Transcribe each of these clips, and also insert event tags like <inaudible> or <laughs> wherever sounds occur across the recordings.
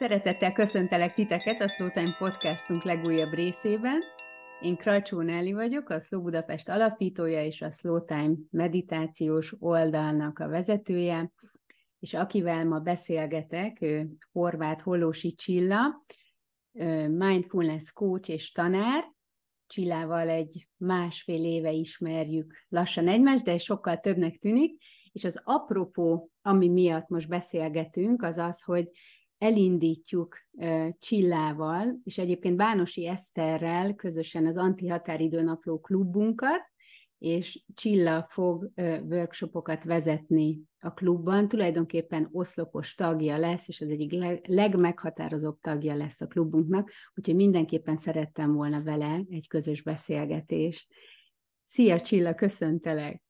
Szeretettel köszöntelek titeket a Slowtime podcastunk legújabb részében. Én Krajcsó Nelly vagyok, a Slow Budapest alapítója és a Slowtime meditációs oldalnak a vezetője, és akivel ma beszélgetek, ő Horváth Hollósi Csilla, mindfulness coach és tanár, Csillával egy másfél éve ismerjük lassan egymást, de sokkal többnek tűnik, és az apropó, ami miatt most beszélgetünk, az az, hogy elindítjuk Csillával, és egyébként Bánosi Eszterrel közösen az Antihatáridőnapló klubunkat, és Csilla fog workshopokat vezetni a klubban, tulajdonképpen oszlopos tagja lesz, és az egyik legmeghatározóbb tagja lesz a klubunknak, úgyhogy mindenképpen szerettem volna vele egy közös beszélgetést. Szia Csilla, köszöntelek!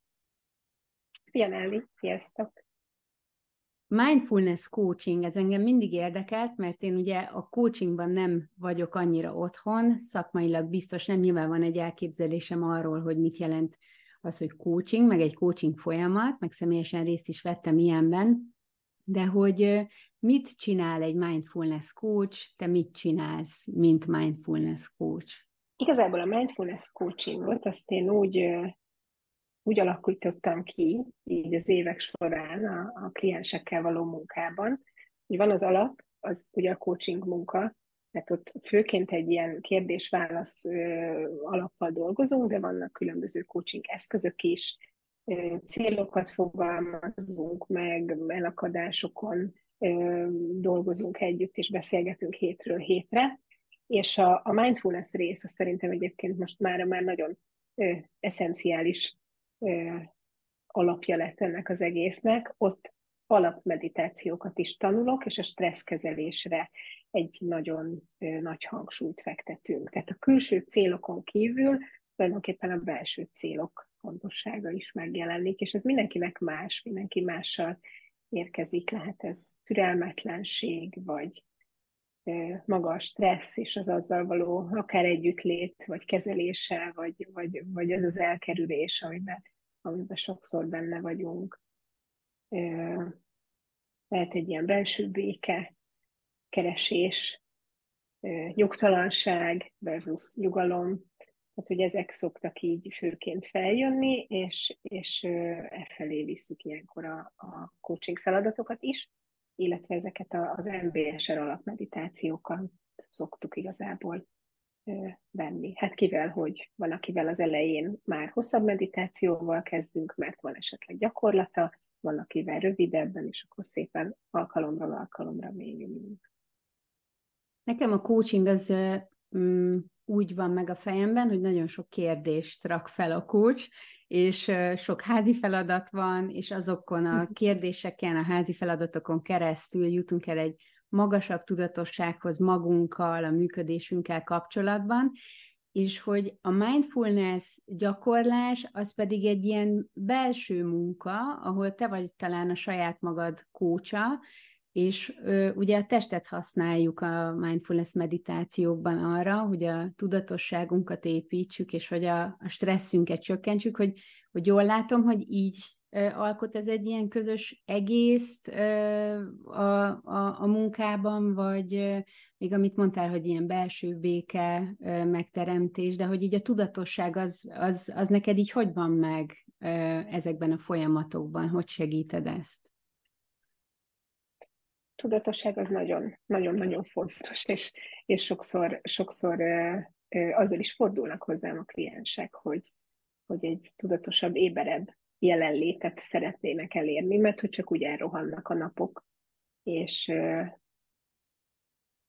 Szia Nelly, sziasztok! Mindfulness coaching, ez engem mindig érdekelt, mert én ugye a coachingban nem vagyok annyira otthon, szakmailag biztos nem, nyilván van egy elképzelésem arról, hogy mit jelent az, hogy coaching, meg egy coaching folyamat, meg személyesen részt is vettem ilyenben, de hogy mit csinál egy mindfulness coach, te mit csinálsz, mint mindfulness coach? Igazából a mindfulness coachingot azt én úgy úgy alakítottam ki, így az évek során a, a kliensekkel való munkában, hogy van az alap, az ugye a coaching munka, mert ott főként egy ilyen kérdés-válasz alappal dolgozunk, de vannak különböző coaching eszközök is, ö, célokat fogalmazunk meg, elakadásokon ö, dolgozunk együtt, és beszélgetünk hétről hétre, és a, a mindfulness része szerintem egyébként most már, már nagyon ö, eszenciális alapja lett ennek az egésznek. Ott alapmeditációkat is tanulok, és a stresszkezelésre egy nagyon nagy hangsúlyt fektetünk. Tehát a külső célokon kívül tulajdonképpen a belső célok fontossága is megjelenik, és ez mindenkinek más, mindenki mással érkezik, lehet ez türelmetlenség, vagy maga a stressz és az azzal való akár együttlét, vagy kezelése, vagy, vagy, vagy ez az elkerülés, amiben, amiben sokszor benne vagyunk. Lehet egy ilyen belső béke, keresés, nyugtalanság versus nyugalom, tehát hogy ezek szoktak így főként feljönni, és, és e felé visszük ilyenkor a, a coaching feladatokat is illetve ezeket az MBSR alapmeditációkat szoktuk igazából venni. Hát kivel, hogy van, akivel az elején már hosszabb meditációval kezdünk, mert van esetleg gyakorlata, van, akivel rövidebben, és akkor szépen alkalomról alkalomra mélyülünk. Nekem a coaching az mm, úgy van meg a fejemben, hogy nagyon sok kérdést rak fel a coach, és sok házi feladat van, és azokon a mhm. kérdéseken, a házi feladatokon keresztül jutunk el egy magasabb tudatossághoz magunkkal, a működésünkkel kapcsolatban, és hogy a mindfulness gyakorlás az pedig egy ilyen belső munka, ahol te vagy talán a saját magad kócsa, és ö, ugye a testet használjuk a mindfulness meditációkban arra, hogy a tudatosságunkat építsük, és hogy a, a stresszünket csökkentsük, hogy, hogy jól látom, hogy így ö, alkot ez egy ilyen közös egészt ö, a, a, a munkában, vagy ö, még amit mondtál, hogy ilyen belső béke ö, megteremtés, de hogy így a tudatosság az, az, az neked így hogy van meg ö, ezekben a folyamatokban, hogy segíted ezt? Tudatosság az nagyon, nagyon-nagyon fontos, és, és sokszor, sokszor azzal is fordulnak hozzám a kliensek, hogy, hogy egy tudatosabb, éberebb jelenlétet szeretnének elérni, mert hogy csak úgy elrohannak a napok, és,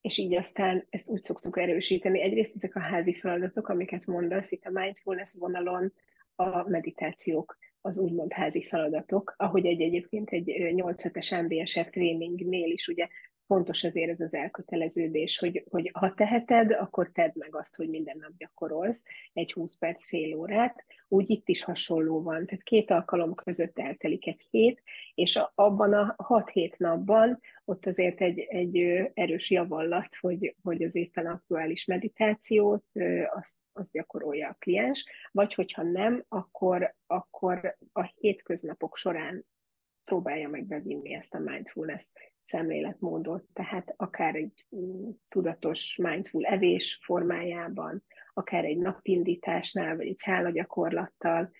és így aztán ezt úgy szoktuk erősíteni. Egyrészt ezek a házi feladatok, amiket mondasz, itt a mindfulness vonalon a meditációk az úgymond házi feladatok, ahogy egy egyébként egy 8 hetes MBSR tréningnél is ugye fontos azért ez az elköteleződés, hogy, hogy ha teheted, akkor tedd meg azt, hogy minden nap gyakorolsz egy 20 perc, fél órát. Úgy itt is hasonló van. Tehát két alkalom között eltelik egy hét, és abban a 6-7 napban ott azért egy, egy erős javallat, hogy, hogy az éppen aktuális meditációt azt, azt gyakorolja a kliens, vagy hogyha nem, akkor, akkor a hétköznapok során próbálja meg bevinni ezt a mindfulness szemléletmódot, tehát akár egy mm, tudatos mindful evés formájában, akár egy napindításnál, vagy egy hálagyakorlattal,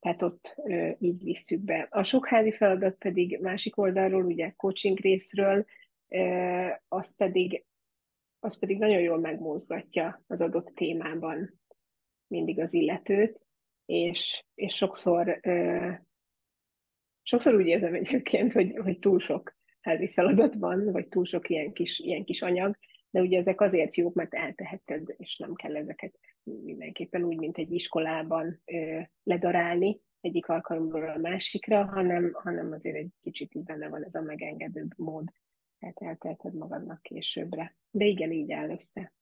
tehát ott ö, így visszük be. A sokházi feladat pedig másik oldalról, ugye coaching részről, ö, az pedig, az pedig nagyon jól megmozgatja az adott témában mindig az illetőt, és, és sokszor, ö, sokszor úgy érzem egyébként, hogy, hogy túl sok házi feladat van, vagy túl sok ilyen kis, ilyen kis anyag, de ugye ezek azért jók, mert elteheted, és nem kell ezeket mindenképpen úgy, mint egy iskolában ö, ledarálni egyik alkalomról a másikra, hanem, hanem azért egy kicsit így benne van ez a megengedőbb mód, tehát elteheted magadnak későbbre. De igen, így áll össze.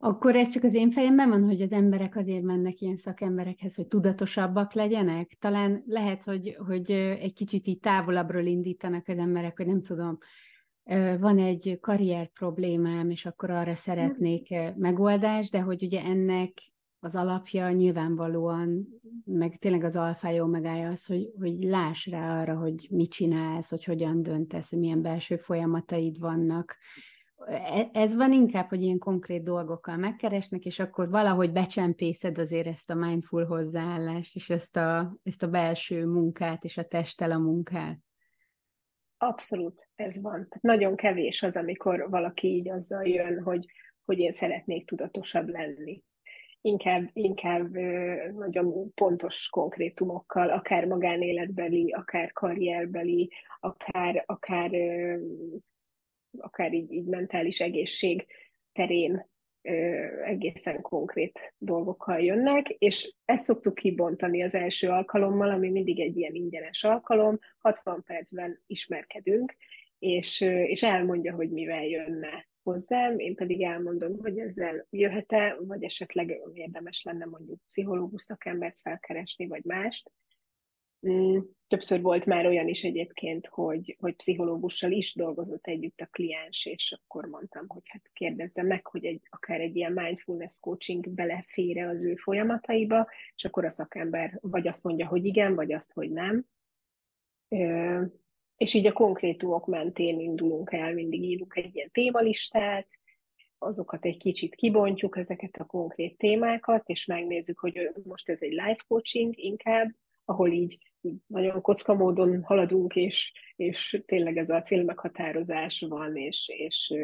Akkor ez csak az én fejemben van, hogy az emberek azért mennek ilyen szakemberekhez, hogy tudatosabbak legyenek? Talán lehet, hogy, hogy egy kicsit így távolabbról indítanak az emberek, hogy nem tudom, van egy karrier problémám, és akkor arra szeretnék megoldást, de hogy ugye ennek az alapja nyilvánvalóan, meg tényleg az alfája megállja az, hogy, hogy láss rá arra, hogy mit csinálsz, hogy hogyan döntesz, hogy milyen belső folyamataid vannak, ez van inkább, hogy ilyen konkrét dolgokkal megkeresnek, és akkor valahogy becsempészed azért ezt a mindful hozzáállást, és ezt a, ezt a belső munkát, és a testtel a munkát. Abszolút, ez van. Nagyon kevés az, amikor valaki így azzal jön, hogy, hogy én szeretnék tudatosabb lenni. Inkább, inkább nagyon pontos konkrétumokkal, akár magánéletbeli, akár karrierbeli, akár, akár akár így, így mentális egészség terén egészen konkrét dolgokkal jönnek, és ezt szoktuk kibontani az első alkalommal, ami mindig egy ilyen ingyenes alkalom, 60 percben ismerkedünk, és, és elmondja, hogy mivel jönne hozzám, én pedig elmondom, hogy ezzel jöhet-e, vagy esetleg érdemes lenne mondjuk pszichológus szakembert felkeresni, vagy mást, többször volt már olyan is egyébként, hogy, hogy pszichológussal is dolgozott együtt a kliens, és akkor mondtam, hogy hát kérdezze meg, hogy egy, akár egy ilyen mindfulness coaching belefére az ő folyamataiba, és akkor a szakember vagy azt mondja, hogy igen, vagy azt, hogy nem. És így a konkrétumok mentén indulunk el, mindig írunk egy ilyen témalistát, azokat egy kicsit kibontjuk, ezeket a konkrét témákat, és megnézzük, hogy most ez egy life coaching inkább, ahol így nagyon kocka módon haladunk, és, és tényleg ez a célmeghatározás van, és, és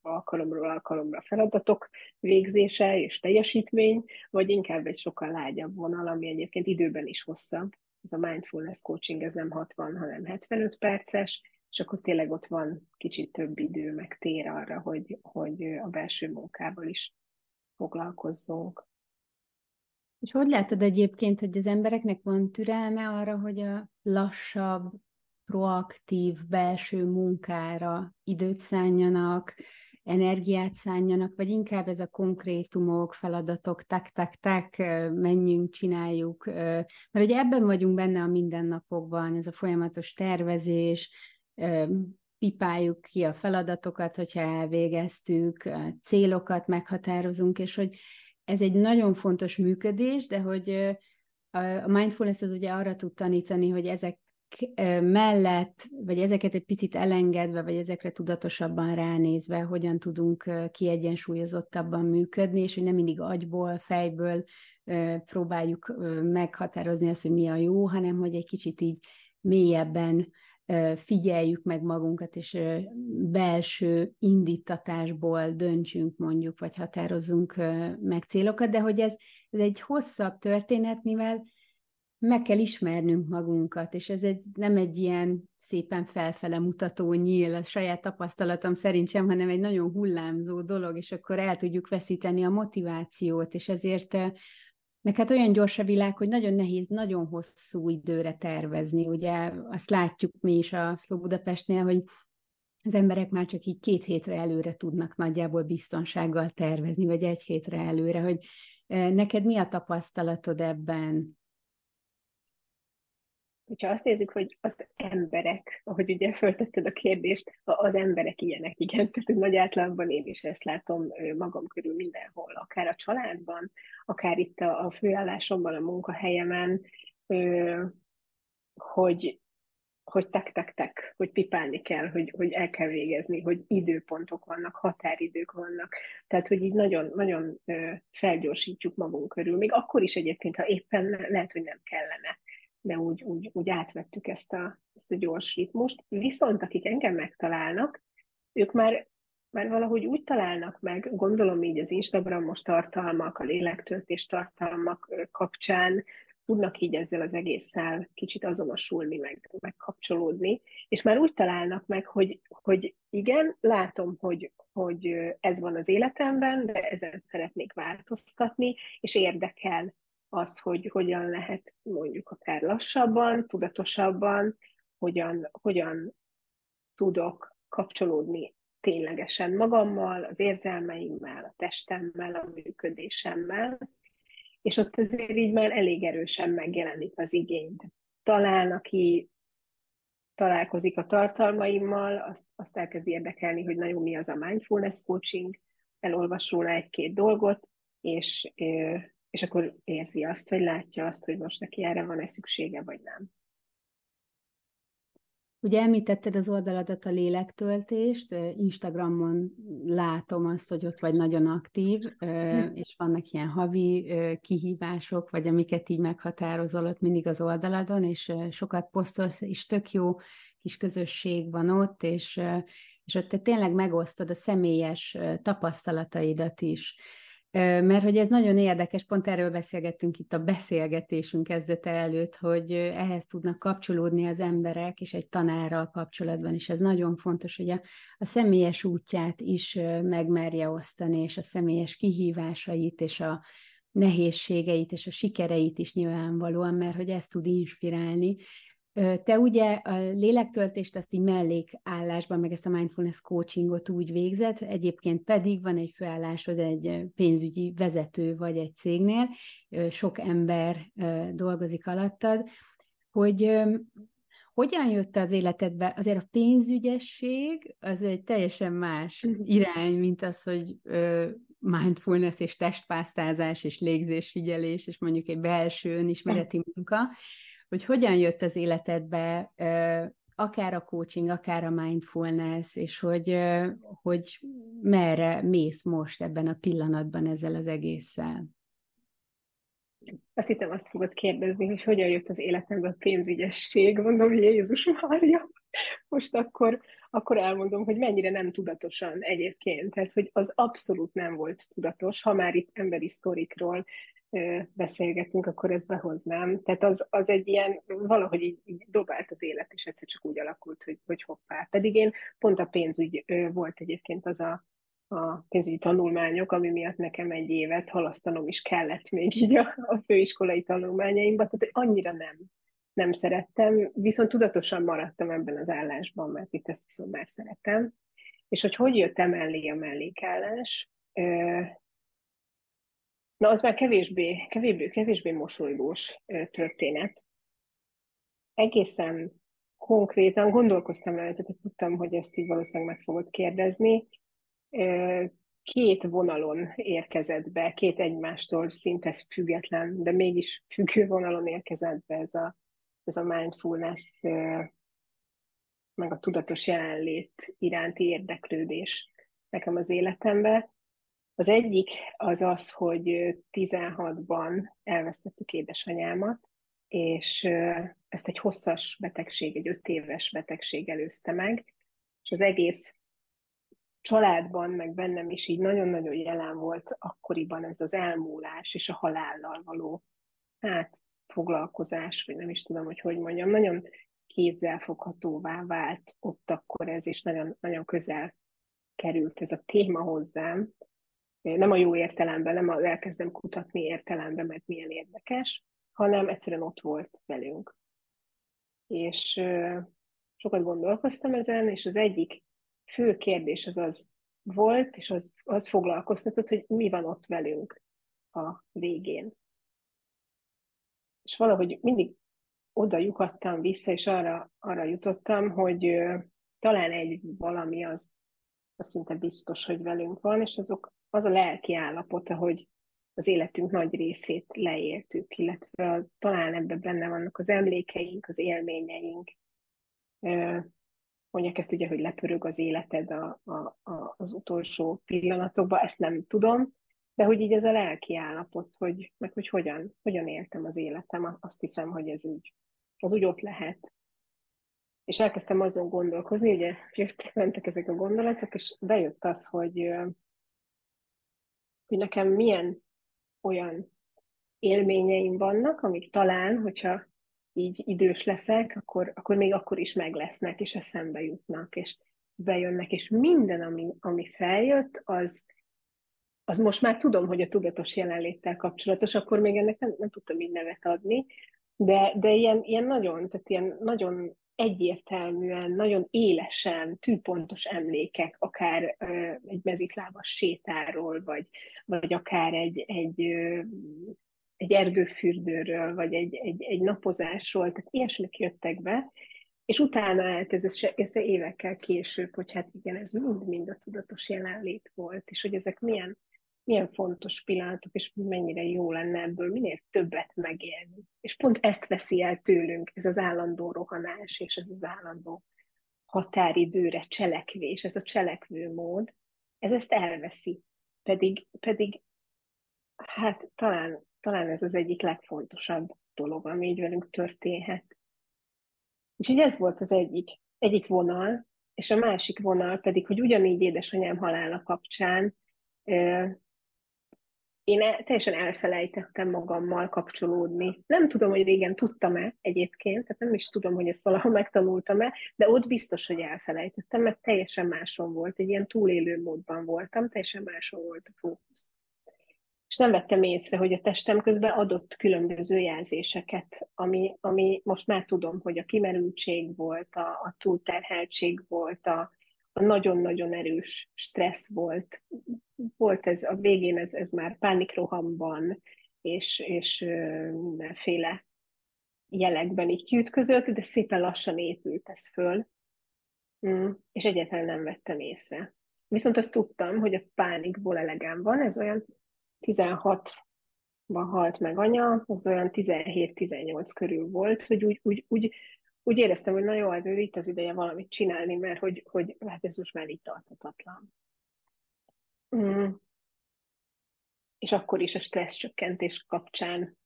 alkalomról alkalomra feladatok végzése és teljesítmény, vagy inkább egy sokkal lágyabb vonal, ami egyébként időben is hosszabb. Ez a mindfulness coaching, ez nem 60, hanem 75 perces, és akkor tényleg ott van kicsit több idő, meg tér arra, hogy, hogy a belső munkával is foglalkozzunk. És hogy látod egyébként, hogy az embereknek van türelme arra, hogy a lassabb, proaktív belső munkára időt szálljanak, energiát szálljanak, vagy inkább ez a konkrétumok, feladatok, tak, tak, tak, menjünk, csináljuk. Mert ugye ebben vagyunk benne a mindennapokban, ez a folyamatos tervezés, pipáljuk ki a feladatokat, hogyha elvégeztük, célokat meghatározunk, és hogy ez egy nagyon fontos működés, de hogy a mindfulness az ugye arra tud tanítani, hogy ezek mellett, vagy ezeket egy picit elengedve, vagy ezekre tudatosabban ránézve, hogyan tudunk kiegyensúlyozottabban működni, és hogy nem mindig agyból, fejből próbáljuk meghatározni azt, hogy mi a jó, hanem hogy egy kicsit így mélyebben figyeljük meg magunkat, és belső indítatásból döntsünk mondjuk, vagy határozzunk meg célokat, de hogy ez, ez egy hosszabb történet, mivel meg kell ismernünk magunkat, és ez egy, nem egy ilyen szépen felfele mutató nyíl, a saját tapasztalatom szerint sem, hanem egy nagyon hullámzó dolog, és akkor el tudjuk veszíteni a motivációt, és ezért meg hát olyan gyors a világ, hogy nagyon nehéz nagyon hosszú időre tervezni. Ugye azt látjuk mi is a Szló Budapestnél, hogy az emberek már csak így két hétre előre tudnak nagyjából biztonsággal tervezni, vagy egy hétre előre, hogy eh, neked mi a tapasztalatod ebben? Hogyha azt nézzük, hogy az emberek, ahogy ugye föltetted a kérdést, az emberek ilyenek, igen, tehát nagy átlagban én is ezt látom magam körül mindenhol, akár a családban, akár itt a, a főállásomban, a munkahelyemen, hogy hogy tek-tek-tek, hogy pipálni kell, hogy, hogy el kell végezni, hogy időpontok vannak, határidők vannak. Tehát, hogy így nagyon, nagyon felgyorsítjuk magunk körül. Még akkor is egyébként, ha éppen lehet, hogy nem kellene, de úgy, úgy, úgy átvettük ezt a, ezt a gyors ritmust. Viszont akik engem megtalálnak, ők már, már valahogy úgy találnak meg, gondolom így az Instagramos tartalmak, a lélektöltés tartalmak kapcsán, tudnak így ezzel az egésszel kicsit azonosulni, meg, meg kapcsolódni, és már úgy találnak meg, hogy, hogy igen, látom, hogy, hogy ez van az életemben, de ezen szeretnék változtatni, és érdekel az, hogy hogyan lehet mondjuk akár lassabban, tudatosabban, hogyan, hogyan tudok kapcsolódni ténylegesen magammal, az érzelmeimmel, a testemmel, a működésemmel, és ott azért így már elég erősen megjelenik az igény. Talán, aki találkozik a tartalmaimmal, azt, azt elkezd érdekelni, hogy nagyon mi az a mindfulness coaching, elolvas róla egy-két dolgot, és, és akkor érzi azt, vagy látja azt, hogy most neki erre van-e szüksége, vagy nem. Ugye említetted az oldaladat a lélektöltést, Instagramon látom azt, hogy ott vagy nagyon aktív, hm. és vannak ilyen havi kihívások, vagy amiket így meghatározol ott mindig az oldaladon, és sokat posztolsz, és tök jó kis közösség van ott, és, és ott te tényleg megosztod a személyes tapasztalataidat is. Mert hogy ez nagyon érdekes, pont erről beszélgettünk itt a beszélgetésünk kezdete előtt, hogy ehhez tudnak kapcsolódni az emberek, és egy tanárral kapcsolatban is. Ez nagyon fontos, hogy a, a személyes útját is megmerje osztani, és a személyes kihívásait, és a nehézségeit, és a sikereit is nyilvánvalóan, mert hogy ez tud inspirálni, te ugye a lélektöltést azt így mellékállásban, meg ezt a mindfulness coachingot úgy végzett, egyébként pedig van egy főállásod egy pénzügyi vezető vagy egy cégnél, sok ember dolgozik alattad, hogy hogyan jött az életedbe? Azért a pénzügyesség az egy teljesen más mhm. irány, mint az, hogy mindfulness és testpásztázás és légzésfigyelés, és mondjuk egy belső önismereti munka hogy hogyan jött az életedbe akár a coaching, akár a mindfulness, és hogy, hogy merre mész most ebben a pillanatban ezzel az egésszel. Azt hittem, azt fogod kérdezni, hogy hogyan jött az életembe a pénzügyesség. Mondom, hogy Jézus Mária. Most akkor, akkor elmondom, hogy mennyire nem tudatosan egyébként. Tehát, hogy az abszolút nem volt tudatos, ha már itt emberi sztorikról beszélgetünk, akkor ezt behoznám. Tehát az, az egy ilyen, valahogy így, így dobált az élet, és egyszer csak úgy alakult, hogy, hogy hoppá. Pedig én pont a pénzügy volt egyébként az a, a pénzügyi tanulmányok, ami miatt nekem egy évet halasztanom is kellett még így a, a főiskolai tanulmányaimban, tehát annyira nem, nem szerettem, viszont tudatosan maradtam ebben az állásban, mert itt ezt viszont már szeretem. És hogy hogy jött emellé a mellékállás, Na, az már kevésbé, kevésbé, kevésbé mosolygós történet. Egészen konkrétan gondolkoztam rajta, tehát tudtam, hogy ezt így valószínűleg meg fogod kérdezni. Két vonalon érkezett be, két egymástól szinte független, de mégis függő vonalon érkezett be ez a, ez a mindfulness, meg a tudatos jelenlét iránti érdeklődés nekem az életembe. Az egyik az az, hogy 16-ban elvesztettük édesanyámat, és ezt egy hosszas betegség, egy öt éves betegség előzte meg, és az egész családban, meg bennem is így nagyon-nagyon jelen volt akkoriban ez az elmúlás és a halállal való hát, foglalkozás, vagy nem is tudom, hogy hogy mondjam, nagyon kézzelfoghatóvá vált ott akkor ez, és nagyon, nagyon közel került ez a téma hozzám, nem a jó értelemben, nem a elkezdem kutatni értelemben, mert milyen érdekes, hanem egyszerűen ott volt velünk. És sokat gondolkoztam ezen, és az egyik fő kérdés az az volt, és az, az foglalkoztatott, hogy mi van ott velünk a végén. És valahogy mindig oda lyukadtam vissza, és arra, arra jutottam, hogy talán egy valami az, az szinte biztos, hogy velünk van, és azok az a lelki állapota, hogy, az életünk nagy részét leéltük, illetve talán ebben benne vannak az emlékeink, az élményeink. Mondják ezt ugye, hogy lepörög az életed a, a, a, az utolsó pillanatokban, ezt nem tudom, de hogy így ez a lelki állapot, hogy, meg hogy hogyan, hogyan éltem az életem, azt hiszem, hogy ez úgy, az úgy ott lehet. És elkezdtem azon gondolkozni, ugye jöttek, mentek ezek a gondolatok, és bejött az, hogy, hogy nekem milyen olyan élményeim vannak, amik talán, hogyha így idős leszek, akkor, akkor még akkor is meg lesznek, és eszembe jutnak, és bejönnek, és minden, ami, ami feljött, az, az most már tudom, hogy a tudatos jelenléttel kapcsolatos, akkor még ennek nem, nem tudtam így nevet adni, de, de ilyen, ilyen nagyon, tehát ilyen nagyon egyértelműen, nagyon élesen, tűpontos emlékek, akár ö, egy mezitlábas sétáról, vagy, vagy akár egy, egy, ö, egy erdőfürdőről, vagy egy, egy, egy napozásról, tehát ilyesmik jöttek be, és utána állt ez össze évekkel később, hogy hát igen, ez mind-mind a tudatos jelenlét volt, és hogy ezek milyen milyen fontos pillanatok, és mennyire jó lenne ebből minél többet megélni. És pont ezt veszi el tőlünk, ez az állandó rohanás, és ez az állandó határidőre cselekvés, ez a cselekvő mód, ez ezt elveszi. Pedig, pedig hát talán, talán ez az egyik legfontosabb dolog, ami így velünk történhet. Úgyhogy ez volt az egyik, egyik vonal, és a másik vonal pedig, hogy ugyanígy édesanyám halála kapcsán én el, teljesen elfelejtettem magammal kapcsolódni. Nem tudom, hogy régen tudtam-e egyébként, tehát nem is tudom, hogy ezt valahol megtanultam-e, de ott biztos, hogy elfelejtettem, mert teljesen máson volt, egy ilyen túlélő módban voltam, teljesen máson volt a fókusz. És nem vettem észre, hogy a testem közben adott különböző jelzéseket, ami, ami most már tudom, hogy a kimerültség volt, a, a túlterheltség volt, a, nagyon-nagyon erős stressz volt. Volt ez a végén, ez, ez már pánikrohamban, és, és mindenféle jelekben így kiütközött, de szépen lassan épült ez föl, mm, és egyáltalán nem vettem észre. Viszont azt tudtam, hogy a pánikból elegem van, ez olyan 16 ban halt meg anya, az olyan 17-18 körül volt, hogy úgy, úgy, úgy úgy éreztem, hogy na jó, hát itt az ideje valamit csinálni, mert hogy, hogy hát ez most már így tartatatlan. Mm. És akkor is a stressz csökkentés kapcsán,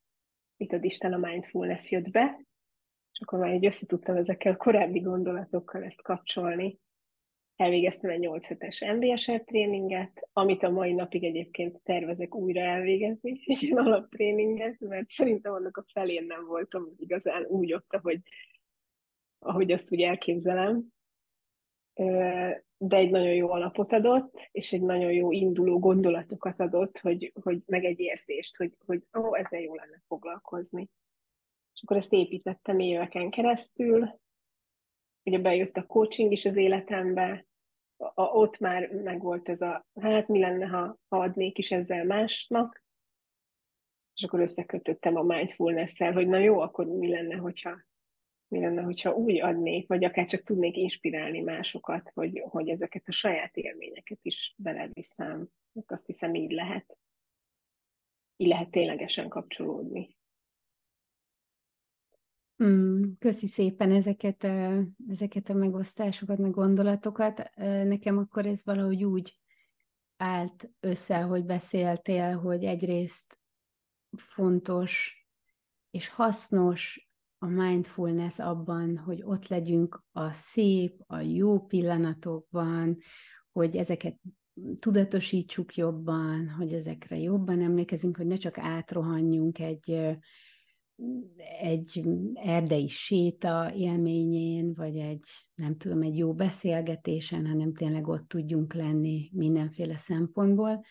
itt az Isten a mindfulness jött be, és akkor már így össze tudtam ezekkel a korábbi gondolatokkal ezt kapcsolni. Elvégeztem egy 8 hetes MBSR tréninget, amit a mai napig egyébként tervezek újra elvégezni, <laughs> egy ilyen alaptréninget, mert szerintem annak a felén nem voltam igazán úgy ott, hogy ahogy azt úgy elképzelem, de egy nagyon jó alapot adott, és egy nagyon jó induló gondolatokat adott, hogy, hogy meg egy érzést, hogy, hogy ó, ezzel jó lenne foglalkozni. És akkor ezt építettem éveken keresztül, ugye bejött a coaching is az életembe, a, ott már megvolt ez a, hát mi lenne, ha, ha adnék is ezzel másnak, és akkor összekötöttem a mindfulness-szel, hogy na jó, akkor mi lenne, hogyha mi lenne, hogyha úgy adnék, vagy akár csak tudnék inspirálni másokat, hogy, hogy ezeket a saját élményeket is beleviszem. Azt hiszem, így lehet. Így lehet ténylegesen kapcsolódni. Mm, köszi szépen ezeket, ezeket a megosztásokat, meg gondolatokat. Nekem akkor ez valahogy úgy állt össze, hogy beszéltél, hogy egyrészt fontos és hasznos a mindfulness abban, hogy ott legyünk a szép, a jó pillanatokban, hogy ezeket tudatosítsuk jobban, hogy ezekre jobban emlékezünk, hogy ne csak átrohanjunk egy, egy erdei séta élményén, vagy egy, nem tudom, egy jó beszélgetésen, hanem tényleg ott tudjunk lenni mindenféle szempontból.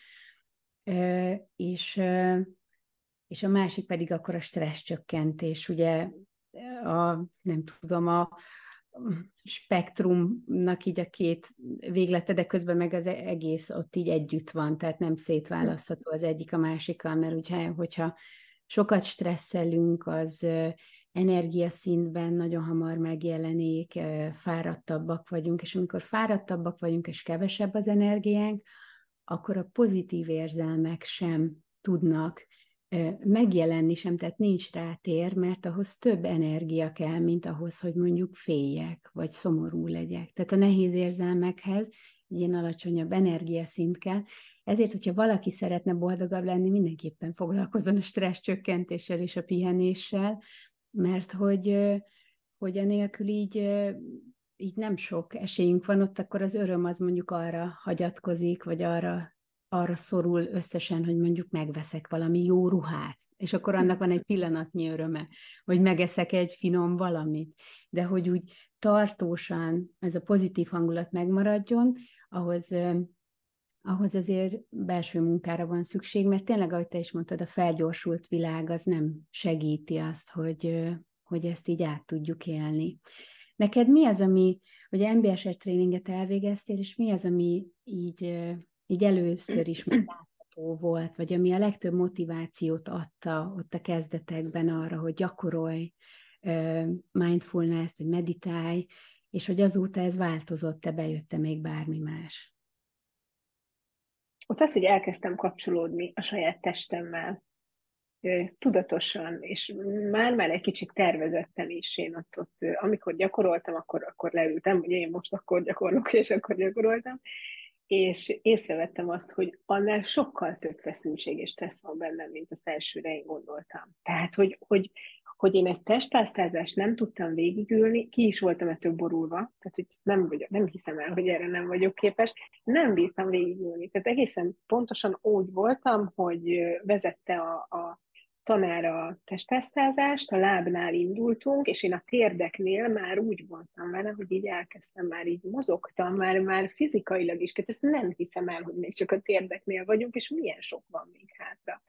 És, és a másik pedig akkor a stressz csökkentés. Ugye a, nem tudom, a spektrumnak így a két véglete, de közben meg az egész ott így együtt van, tehát nem szétválasztható az egyik a másikkal, mert ugye, hogyha sokat stresszelünk, az energiaszintben nagyon hamar megjelenik, fáradtabbak vagyunk, és amikor fáradtabbak vagyunk, és kevesebb az energiánk, akkor a pozitív érzelmek sem tudnak megjelenni sem, tehát nincs rá tér, mert ahhoz több energia kell, mint ahhoz, hogy mondjuk féljek, vagy szomorú legyek. Tehát a nehéz érzelmekhez egy ilyen alacsonyabb energiaszint kell. Ezért, hogyha valaki szeretne boldogabb lenni, mindenképpen foglalkozon a stressz csökkentéssel és a pihenéssel, mert hogy, hogy enélkül így, így nem sok esélyünk van ott, akkor az öröm az mondjuk arra hagyatkozik, vagy arra arra szorul összesen, hogy mondjuk megveszek valami jó ruhát, és akkor annak van egy pillanatnyi öröme, hogy megeszek egy finom valamit, de hogy úgy tartósan ez a pozitív hangulat megmaradjon, ahhoz, ahhoz azért belső munkára van szükség, mert tényleg, ahogy te is mondtad, a felgyorsult világ az nem segíti azt, hogy, hogy ezt így át tudjuk élni. Neked mi az, ami, hogy MBSR tréninget elvégeztél, és mi az, ami így így először is látható volt, vagy ami a legtöbb motivációt adta ott a kezdetekben arra, hogy gyakorolj mindfulness-t, hogy meditálj, és hogy azóta ez változott-e, bejött-e még bármi más? Ott az, hogy elkezdtem kapcsolódni a saját testemmel, tudatosan, és már-már egy kicsit tervezetten is én ott, ott amikor gyakoroltam, akkor, akkor leültem, hogy én most akkor gyakorlok, és akkor gyakoroltam, és észrevettem azt, hogy annál sokkal több feszültség és stressz van bennem, mint az elsőre én gondoltam. Tehát, hogy, hogy, hogy én egy testáztázást nem tudtam végigülni, ki is voltam ettől borulva, tehát hogy nem, vagyok, nem hiszem el, hogy erre nem vagyok képes, nem bírtam végigülni. Tehát egészen pontosan úgy voltam, hogy vezette a, a tanár a testtesztázást, a lábnál indultunk, és én a térdeknél már úgy voltam vele, hogy így elkezdtem, már így mozogtam, már, már fizikailag is, ezt nem hiszem el, hogy még csak a térdeknél vagyunk, és milyen sok van még hátra.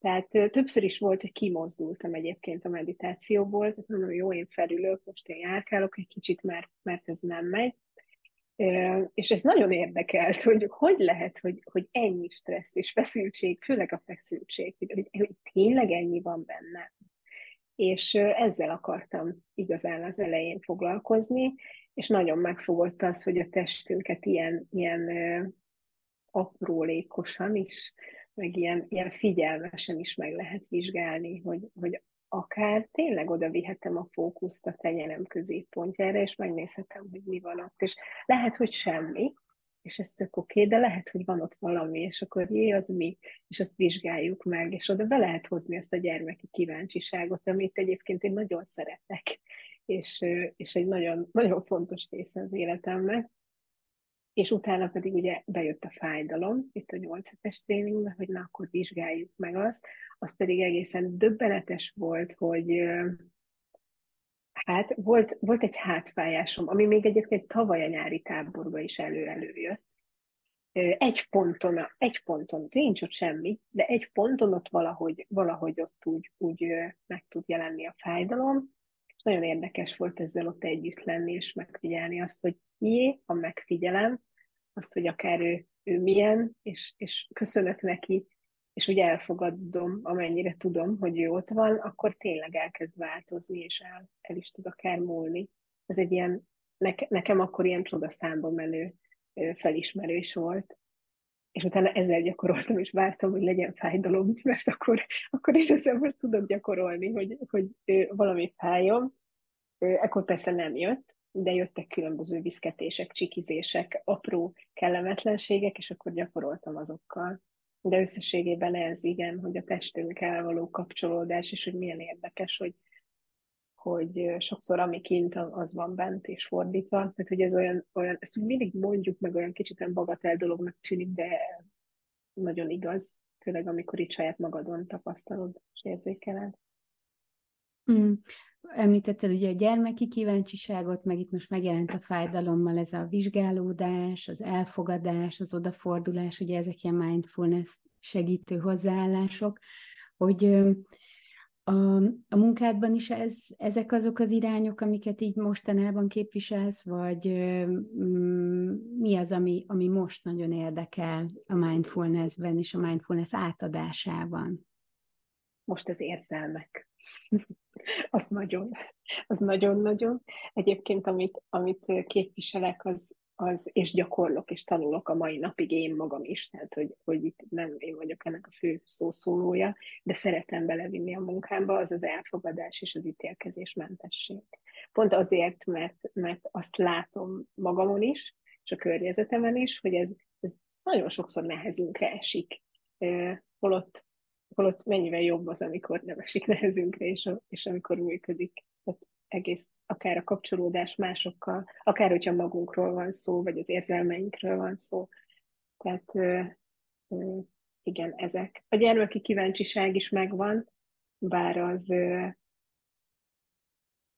Tehát többször is volt, hogy kimozdultam egyébként a meditációból, tehát mondom, jó, én felülök, most én járkálok egy kicsit, mert, mert ez nem megy. És ez nagyon érdekelt, <laughs> hogy hogy lehet, hogy, hogy ennyi stressz és feszültség, főleg a feszültség, hogy, hogy tényleg ennyi van benne. És ezzel akartam igazán az elején foglalkozni, és nagyon megfogott az, hogy a testünket ilyen, ilyen aprólékosan is, meg ilyen, ilyen figyelmesen is meg lehet vizsgálni, hogy, hogy akár tényleg oda vihetem a fókuszt a tenyerem középpontjára, és megnézhetem, hogy mi van ott. És lehet, hogy semmi, és ez tök oké, de lehet, hogy van ott valami, és akkor jé, az mi, és azt vizsgáljuk meg, és oda be lehet hozni ezt a gyermeki kíváncsiságot, amit egyébként én nagyon szeretek, és, és egy nagyon, nagyon fontos része az életemnek. És utána pedig ugye bejött a fájdalom, itt a 8 hetes tréningben, hogy na, akkor vizsgáljuk meg azt, az pedig egészen döbbenetes volt, hogy hát volt, volt egy hátfájásom, ami még egyébként tavaly a nyári táborba is elő-előjött. Egy ponton, egy ponton, nincs ott semmi, de egy ponton ott valahogy, valahogy ott úgy, úgy meg tud jelenni a fájdalom, és nagyon érdekes volt ezzel ott együtt lenni, és megfigyelni azt, hogy jé, ha megfigyelem, azt, hogy akár ő, ő milyen, és, és köszönök neki, és úgy elfogadom, amennyire tudom, hogy ő ott van, akkor tényleg elkezd változni, és el, el is tud akár múlni. Ez egy ilyen, ne, nekem akkor ilyen csodaszámba menő felismerés volt. És utána ezzel gyakoroltam, és vártam, hogy legyen fájdalom, mert akkor, akkor most tudok gyakorolni, hogy, hogy valami fájjon. Ekkor persze nem jött, de jöttek különböző viszketések, csikizések, apró kellemetlenségek, és akkor gyakoroltam azokkal. De összességében ez igen, hogy a testünkkel való kapcsolódás, és hogy milyen érdekes, hogy, hogy sokszor ami kint, az van bent, és fordítva. Tehát, hogy ez olyan, olyan ezt úgy mindig mondjuk, meg olyan kicsit olyan bagatel dolognak tűnik, de nagyon igaz, főleg amikor itt saját magadon tapasztalod és érzékeled. Mm. Említetted ugye a gyermeki kíváncsiságot, meg itt most megjelent a fájdalommal ez a vizsgálódás, az elfogadás, az odafordulás, ugye ezek ilyen mindfulness segítő hozzáállások, hogy a, a munkádban is ez, ezek azok az irányok, amiket így mostanában képviselsz, vagy mm, mi az, ami, ami most nagyon érdekel a mindfulnessben és a mindfulness átadásában? Most az érzelmek. <laughs> az nagyon, az nagyon-nagyon. Egyébként, amit, amit képviselek, az, az, és gyakorlok, és tanulok a mai napig én magam is, tehát hogy, hogy itt nem én vagyok ennek a fő szószólója, de szeretem belevinni a munkámba, az az elfogadás és az ítélkezés mentesség. Pont azért, mert, mert azt látom magamon is, és a környezetemen is, hogy ez, ez nagyon sokszor nehezünkre esik. Holott, holott mennyivel jobb az, amikor nem esik nehezünkre, és, és amikor működik. Tehát egész, akár a kapcsolódás másokkal, akár hogyha magunkról van szó, vagy az érzelmeinkről van szó. Tehát igen, ezek. A gyermeki kíváncsiság is megvan, bár az,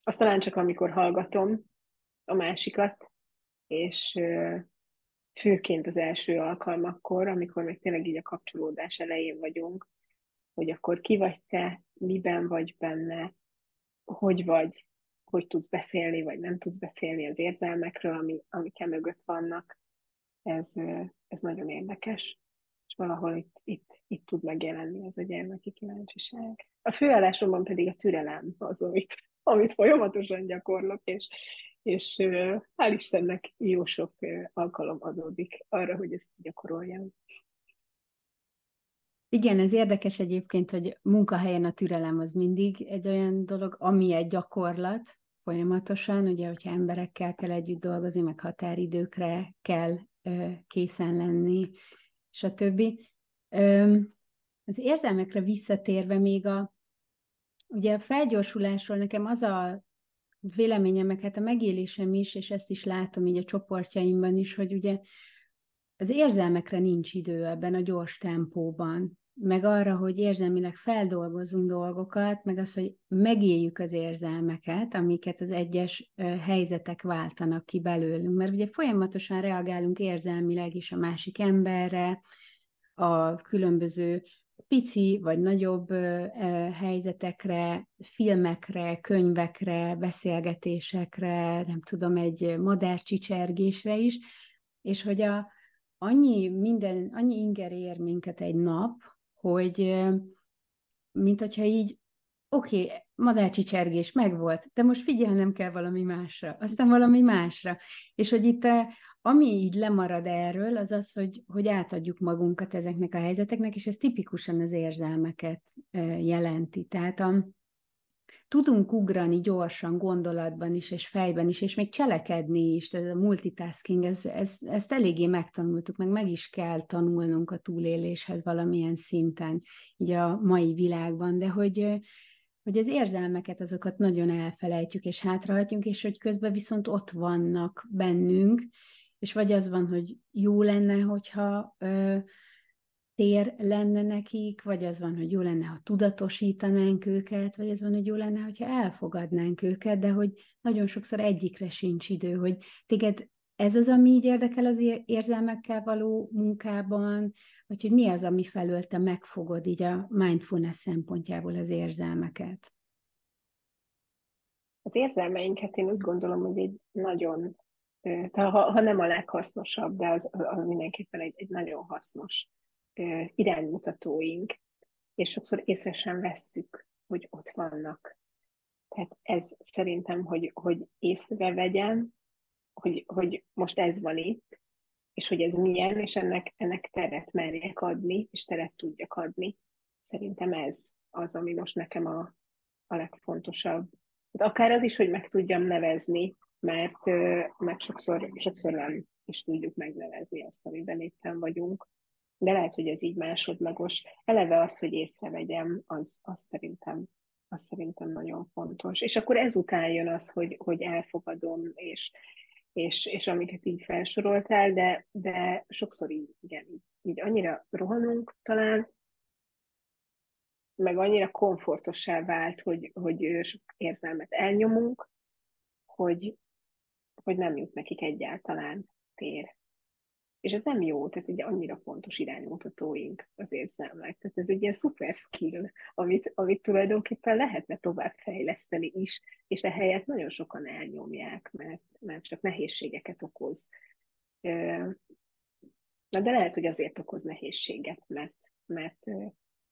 az talán csak amikor hallgatom a másikat, és főként az első alkalmakkor, amikor még tényleg így a kapcsolódás elején vagyunk, hogy akkor ki vagy te, miben vagy benne, hogy vagy, hogy tudsz beszélni, vagy nem tudsz beszélni az érzelmekről, ami, amik e mögött vannak. Ez, ez nagyon érdekes, és valahol itt, itt, itt tud megjelenni ez a gyermeki kíváncsiság. A főállásomban pedig a türelem az, amit, amit folyamatosan gyakorlok, és, és hál' Istennek jó sok alkalom adódik arra, hogy ezt gyakoroljam. Igen, ez érdekes egyébként, hogy munkahelyen a türelem az mindig egy olyan dolog, ami egy gyakorlat folyamatosan, ugye, hogyha emberekkel kell együtt dolgozni, meg határidőkre kell ö, készen lenni, stb. Ö, az érzelmekre visszatérve még a, ugye a felgyorsulásról nekem az a véleményem, meg hát a megélésem is, és ezt is látom így a csoportjaimban is, hogy ugye az érzelmekre nincs idő ebben a gyors tempóban, meg arra, hogy érzelmileg feldolgozunk dolgokat, meg az, hogy megéljük az érzelmeket, amiket az egyes helyzetek váltanak ki belőlünk. Mert ugye folyamatosan reagálunk érzelmileg is a másik emberre, a különböző pici vagy nagyobb helyzetekre, filmekre, könyvekre, beszélgetésekre, nem tudom, egy madárcsicsergésre is, és hogy a, annyi minden, annyi inger ér minket egy nap, hogy mint hogyha így, oké, okay, madárcsicsergés megvolt, de most figyelnem kell valami másra, aztán valami másra. És hogy itt ami így lemarad erről, az az, hogy, hogy átadjuk magunkat ezeknek a helyzeteknek, és ez tipikusan az érzelmeket jelenti. Tehát a, tudunk ugrani gyorsan gondolatban is, és fejben is, és még cselekedni is, ez a multitasking, ez, ez, ezt eléggé megtanultuk, meg meg is kell tanulnunk a túléléshez valamilyen szinten, így a mai világban, de hogy, hogy az érzelmeket, azokat nagyon elfelejtjük, és hátrahagyjuk, és hogy közben viszont ott vannak bennünk, és vagy az van, hogy jó lenne, hogyha ö, tér lenne nekik, vagy az van, hogy jó lenne, ha tudatosítanánk őket, vagy az van, hogy jó lenne, hogyha elfogadnánk őket, de hogy nagyon sokszor egyikre sincs idő, hogy téged ez az, ami így érdekel az érzelmekkel való munkában, vagy hogy mi az, ami felől te megfogod így a mindfulness szempontjából az érzelmeket? Az érzelmeinket én úgy gondolom, hogy egy nagyon ha, ha nem a leghasznosabb, de az, az mindenképpen egy, egy nagyon hasznos iránymutatóink, és sokszor észre sem vesszük, hogy ott vannak. Tehát ez szerintem, hogy, hogy észrevegyem, hogy, hogy most ez van itt, és hogy ez milyen, és ennek, ennek teret merjek adni, és teret tudjak adni. Szerintem ez az, ami most nekem a, a legfontosabb. Hát akár az is, hogy meg tudjam nevezni, mert, mert sokszor, sokszor nem is tudjuk megnevezni azt, amiben éppen vagyunk. De lehet, hogy ez így másodlagos. Eleve az, hogy észrevegyem, az, az szerintem az szerintem nagyon fontos. És akkor ezután jön az, hogy, hogy elfogadom, és, és, és amiket így felsoroltál, de, de sokszor így, igen, így, annyira rohanunk talán, meg annyira komfortossá vált, hogy, hogy sok érzelmet elnyomunk, hogy, hogy nem jut nekik egyáltalán tér. És ez nem jó, tehát egy annyira fontos iránymutatóink az érzelmek. Tehát ez egy ilyen szuper skill, amit, amit tulajdonképpen lehetne tovább fejleszteni is, és ehelyett nagyon sokan elnyomják, mert, mert csak nehézségeket okoz. Na de lehet, hogy azért okoz nehézséget, mert, mert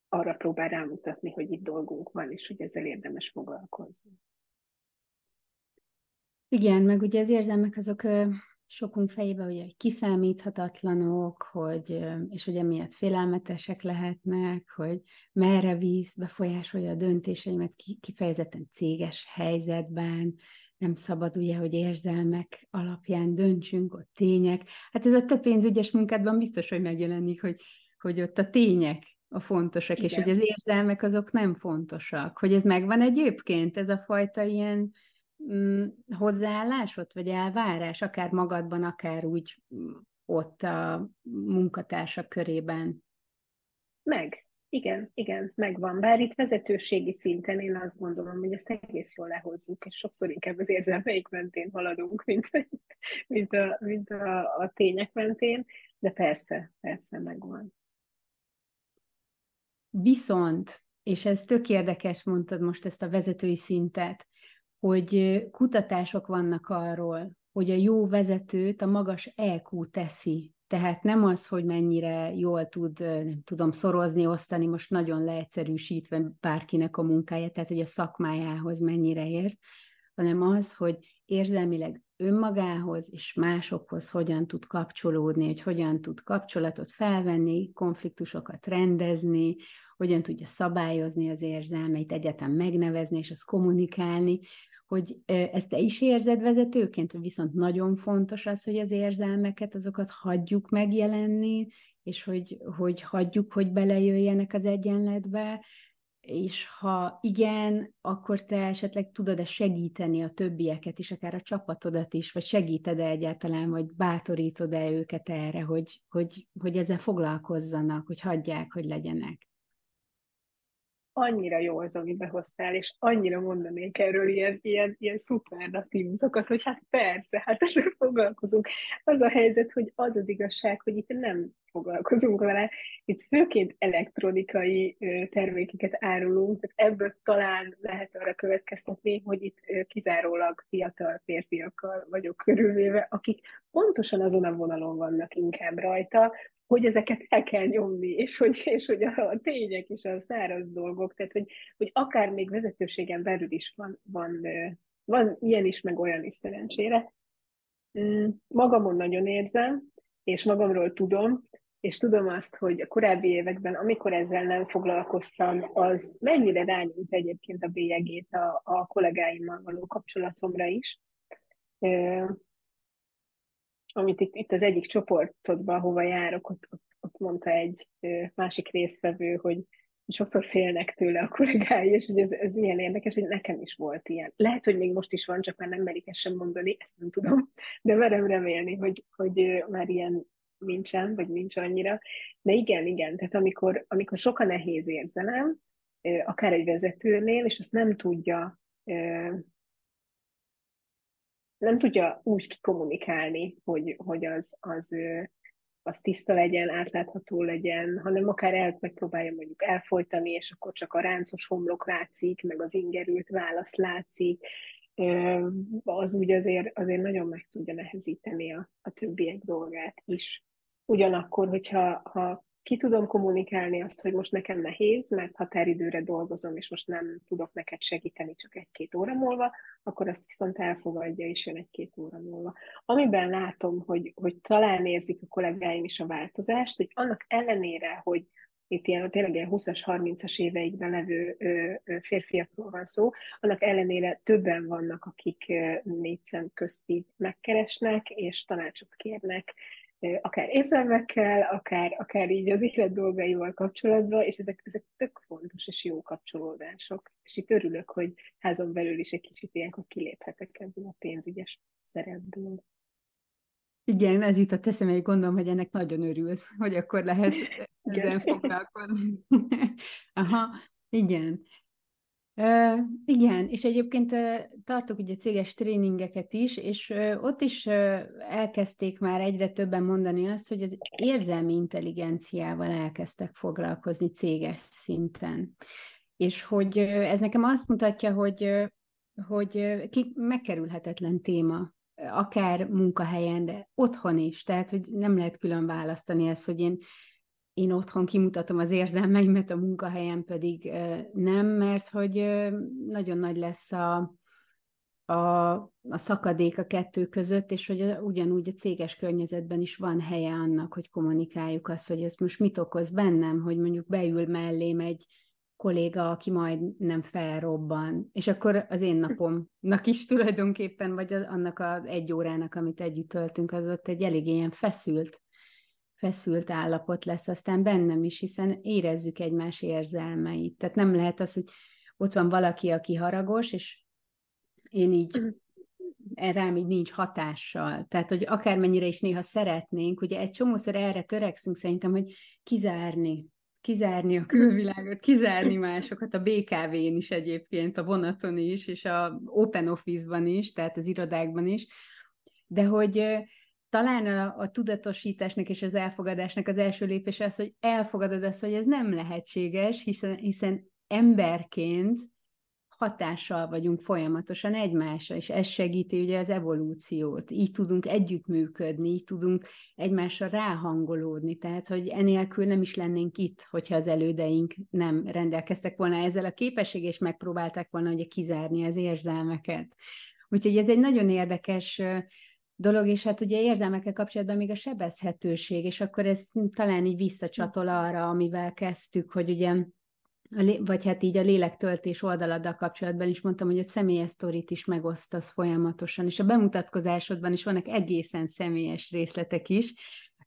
arra próbál rámutatni, hogy itt dolgunk van, és hogy ezzel érdemes foglalkozni. Igen, meg ugye az érzelmek azok sokunk fejében, hogy kiszámíthatatlanok, hogy, és hogy emiatt félelmetesek lehetnek, hogy merre víz befolyásolja a döntéseimet kifejezetten céges helyzetben, nem szabad ugye, hogy érzelmek alapján döntsünk, ott tények. Hát ez a te pénzügyes munkádban biztos, hogy megjelenik, hogy, hogy ott a tények a fontosak, Igen. és hogy az érzelmek azok nem fontosak. Hogy ez megvan egyébként, ez a fajta ilyen hozzáállásod, vagy elvárás, akár magadban, akár úgy mm, ott a munkatársak körében? Meg. Igen, igen, megvan. Bár itt vezetőségi szinten én azt gondolom, hogy ezt egész jól lehozzuk, és sokszor inkább az érzelmeik mentén haladunk, mint, mint, a, mint a, a tények mentén, de persze, persze megvan. Viszont, és ez tök érdekes, mondtad most ezt a vezetői szintet, hogy kutatások vannak arról, hogy a jó vezetőt a magas EQ teszi. Tehát nem az, hogy mennyire jól tud, nem tudom, szorozni, osztani, most nagyon leegyszerűsítve bárkinek a munkáját, tehát hogy a szakmájához mennyire ért, hanem az, hogy érzelmileg önmagához és másokhoz hogyan tud kapcsolódni, hogy hogyan tud kapcsolatot felvenni, konfliktusokat rendezni, hogyan tudja szabályozni az érzelmeit, egyetem megnevezni és azt kommunikálni, hogy ezt te is érzed vezetőként, viszont nagyon fontos az, hogy az érzelmeket, azokat hagyjuk megjelenni, és hogy, hogy hagyjuk, hogy belejöjjenek az egyenletbe, és ha igen, akkor te esetleg tudod-e segíteni a többieket is, akár a csapatodat is, vagy segíted-e egyáltalán, vagy bátorítod-e őket erre, hogy, hogy, hogy ezzel foglalkozzanak, hogy hagyják, hogy legyenek? Annyira jó az, amit behoztál, és annyira mondanék erről ilyen, ilyen, ilyen szuperlatívuszokat, hogy hát persze, hát ezzel foglalkozunk. Az a helyzet, hogy az az igazság, hogy itt nem foglalkozunk vele, itt főként elektronikai termékeket árulunk, tehát ebből talán lehet arra következtetni, hogy itt kizárólag fiatal férfiakkal vagyok körülvéve, akik pontosan azon a vonalon vannak inkább rajta, hogy ezeket el kell nyomni, és hogy, és hogy a, tények és a száraz dolgok, tehát hogy, hogy akár még vezetőségen belül is van, van, van ilyen is, meg olyan is szerencsére. Mm, magamon nagyon érzem, és magamról tudom, és tudom azt, hogy a korábbi években, amikor ezzel nem foglalkoztam, az mennyire rányújt egyébként a bélyegét a, a kollégáimmal való kapcsolatomra is amit itt, itt az egyik csoportodban, hova járok, ott, ott, ott mondta egy másik résztvevő, hogy sokszor félnek tőle a kollégái, és hogy ez, ez milyen érdekes, hogy nekem is volt ilyen. Lehet, hogy még most is van, csak már nem merik ezt sem mondani, ezt nem tudom, de merem remélni, hogy, hogy már ilyen nincsen, vagy nincs annyira. De igen, igen, tehát amikor, amikor sok a nehéz érzelem, akár egy vezetőnél, és azt nem tudja nem tudja úgy kikommunikálni, hogy, hogy az, az, az tiszta legyen, átlátható legyen, hanem akár el, megpróbálja mondjuk elfolytani, és akkor csak a ráncos homlok látszik, meg az ingerült válasz látszik, az úgy azért, azért nagyon meg tudja nehezíteni a, a többiek dolgát is. Ugyanakkor, hogyha ha ki tudom kommunikálni azt, hogy most nekem nehéz, mert határidőre dolgozom, és most nem tudok neked segíteni csak egy-két óra múlva, akkor azt viszont elfogadja, és jön egy-két óra múlva. Amiben látom, hogy, hogy talán érzik a kollégáim is a változást, hogy annak ellenére, hogy itt ilyen tényleg ilyen 20-as, 30-as éveikben levő ö, ö, férfiakról van szó, annak ellenére többen vannak, akik négy szem közti megkeresnek, és tanácsot kérnek, akár érzelmekkel, akár, akár így az élet dolgaival kapcsolatban, és ezek, ezek tök fontos és jó kapcsolódások. És itt örülök, hogy házon belül is egy kicsit ilyenkor kiléphetek ebből a pénzügyes szerepből. Igen, ez jutott eszembe, hogy gondolom, hogy ennek nagyon örülsz, hogy akkor lehet <laughs> ezzel foglalkozni. <laughs> Aha, igen. Igen, és egyébként uh, tartok ugye céges tréningeket is, és ott is uh, elkezdték már egyre többen mondani azt, hogy az érzelmi intelligenciával elkezdtek foglalkozni céges szinten. És hogy uh, ez nekem azt mutatja, hogy, hogy ki, megkerülhetetlen téma, akár munkahelyen, de otthon is. Tehát, hogy nem lehet külön választani ezt, hogy én én otthon kimutatom az érzelmeimet, a munkahelyen pedig nem, mert hogy nagyon nagy lesz a, a, a szakadék a kettő között, és hogy ugyanúgy a céges környezetben is van helye annak, hogy kommunikáljuk azt, hogy ez most mit okoz bennem, hogy mondjuk beül mellém egy kolléga, aki majd nem felrobban, és akkor az én napomnak is tulajdonképpen, vagy az, annak az egy órának, amit együtt töltünk, az ott egy elég ilyen feszült, feszült állapot lesz aztán bennem is, hiszen érezzük egymás érzelmeit. Tehát nem lehet az, hogy ott van valaki, aki haragos, és én így rám így nincs hatással. Tehát, hogy akármennyire is néha szeretnénk, ugye egy csomószor erre törekszünk szerintem, hogy kizárni, kizárni a külvilágot, kizárni másokat, a BKV-n is egyébként, a vonaton is, és a Open Office-ban is, tehát az irodákban is, de hogy talán a, a tudatosításnak és az elfogadásnak az első lépés az, hogy elfogadod azt, hogy ez nem lehetséges, hiszen, hiszen emberként hatással vagyunk folyamatosan egymásra, és ez segíti ugye az evolúciót. Így tudunk együttműködni, így tudunk egymásra ráhangolódni, tehát hogy enélkül nem is lennénk itt, hogyha az elődeink nem rendelkeztek volna ezzel a képesség, és megpróbálták volna ugye kizárni az érzelmeket. Úgyhogy ez egy nagyon érdekes dolog, és hát ugye érzelmekkel kapcsolatban még a sebezhetőség, és akkor ez talán így visszacsatol arra, amivel kezdtük, hogy ugye vagy hát így a lélektöltés oldaladdal kapcsolatban is mondtam, hogy a személyes sztorit is megosztasz folyamatosan, és a bemutatkozásodban is vannak egészen személyes részletek is,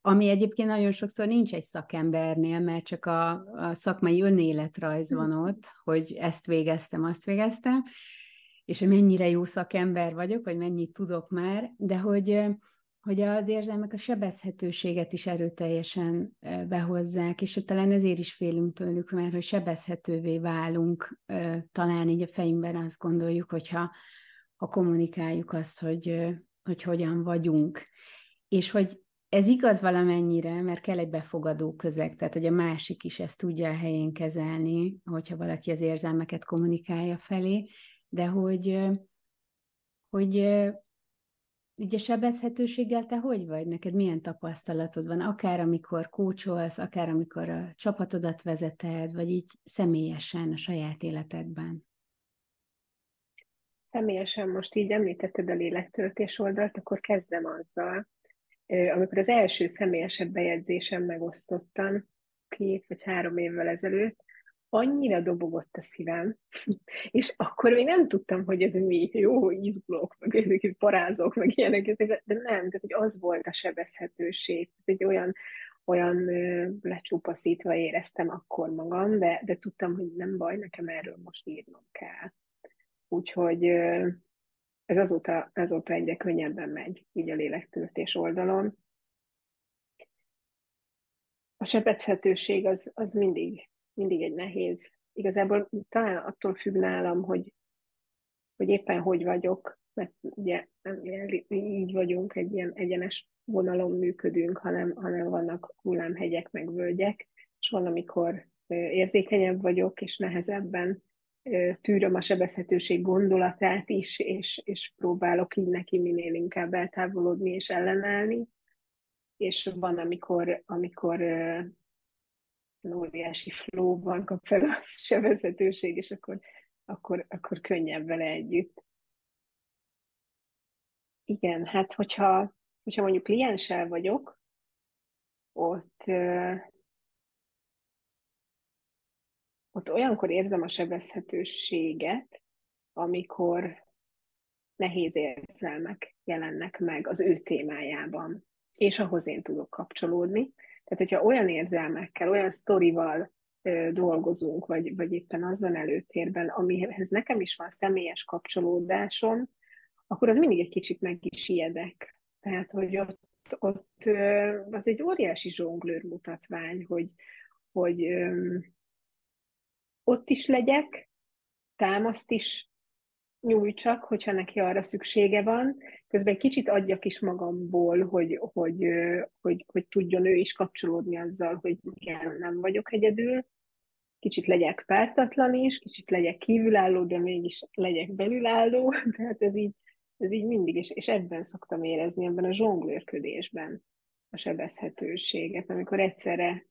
ami egyébként nagyon sokszor nincs egy szakembernél, mert csak a, a szakmai önéletrajz van hm. ott, hogy ezt végeztem, azt végeztem, és hogy mennyire jó szakember vagyok, vagy mennyit tudok már, de hogy hogy az érzelmek a sebezhetőséget is erőteljesen behozzák, és talán ezért is félünk tőlük, mert hogy sebezhetővé válunk, talán így a fejünkben azt gondoljuk, hogyha ha kommunikáljuk azt, hogy, hogy hogyan vagyunk. És hogy ez igaz valamennyire, mert kell egy befogadó közeg, tehát hogy a másik is ezt tudja a helyén kezelni, hogyha valaki az érzelmeket kommunikálja felé, de hogy, hogy így a sebezhetőséggel te hogy vagy? Neked milyen tapasztalatod van? Akár amikor kócsolsz, akár amikor a csapatodat vezeted, vagy így személyesen a saját életedben? Személyesen most így említetted a lélektöltés oldalt, akkor kezdem azzal. Amikor az első személyesebb bejegyzésem megosztottam, két vagy három évvel ezelőtt, annyira dobogott a szívem, <laughs> és akkor még nem tudtam, hogy ez mi jó izgulok, meg parázok, meg ilyenek, de nem, tehát hogy az volt a sebezhetőség, egy olyan, olyan lecsupaszítva éreztem akkor magam, de, de tudtam, hogy nem baj, nekem erről most írnom kell. Úgyhogy ez azóta, azóta egyre könnyebben megy, így a lélektöltés oldalon. A sebezhetőség az, az mindig mindig egy nehéz. Igazából talán attól függ nálam, hogy, hogy éppen hogy vagyok, mert ugye nem így vagyunk, egy ilyen egyenes vonalon működünk, hanem, hanem vannak hullámhegyek, meg völgyek, és van, amikor érzékenyebb vagyok, és nehezebben tűröm a sebezhetőség gondolatát is, és, és próbálok így neki minél inkább eltávolodni és ellenállni. És van, amikor, amikor óriási flóban kap fel a <laughs> sebezhetőség, és akkor, akkor, akkor könnyebb vele együtt. Igen, hát hogyha, hogyha mondjuk klienssel vagyok, ott, ott olyankor érzem a sebezhetőséget, amikor nehéz érzelmek jelennek meg az ő témájában, és ahhoz én tudok kapcsolódni. Tehát, hogyha olyan érzelmekkel, olyan sztorival dolgozunk, vagy, vagy éppen az van előtérben, amihez nekem is van személyes kapcsolódásom, akkor az mindig egy kicsit meg is ijedek. Tehát, hogy ott, ott az egy óriási zsonglőr mutatvány, hogy, hogy ott is legyek, támaszt is nyújtsak, hogyha neki arra szüksége van, közben egy kicsit adjak is magamból, hogy, hogy, hogy, hogy tudjon ő is kapcsolódni azzal, hogy igen, nem vagyok egyedül, kicsit legyek pártatlan is, kicsit legyek kívülálló, de mégis legyek belülálló, <laughs> tehát ez így, ez így mindig, és, és ebben szoktam érezni, ebben a zsonglőrködésben a sebezhetőséget, amikor egyszerre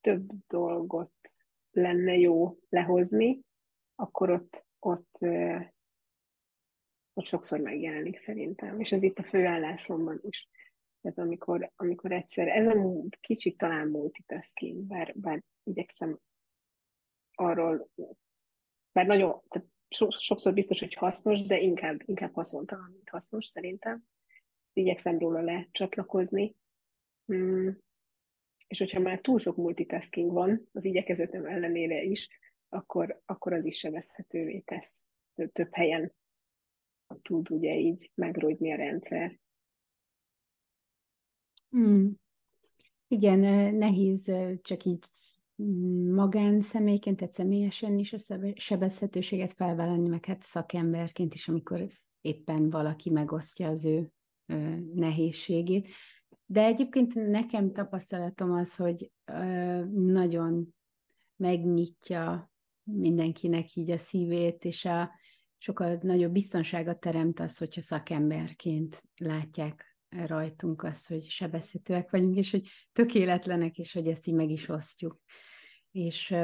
több dolgot lenne jó lehozni, akkor ott, ott ott sokszor megjelenik szerintem, és ez itt a főállásomban is. Tehát amikor, amikor egyszer, ez a kicsit talán multitasking, bár, bár igyekszem arról, bár nagyon, tehát so, sokszor biztos, hogy hasznos, de inkább, inkább haszontalan, mint hasznos szerintem. Igyekszem róla lecsatlakozni. Hmm. És hogyha már túl sok multitasking van, az igyekezetem ellenére is, akkor, akkor az is sebezhetővé tesz. Több helyen tud ugye így megrogyni a rendszer. Hmm. Igen, nehéz csak így magánszemélyként, tehát személyesen is a sebezhetőséget felvállalni, meg hát szakemberként is, amikor éppen valaki megosztja az ő nehézségét. De egyébként nekem tapasztalatom az, hogy nagyon megnyitja mindenkinek így a szívét, és a sokkal nagyobb biztonságot teremt az, hogyha szakemberként látják rajtunk azt, hogy sebezhetőek vagyunk, és hogy tökéletlenek, és hogy ezt így meg is osztjuk. És,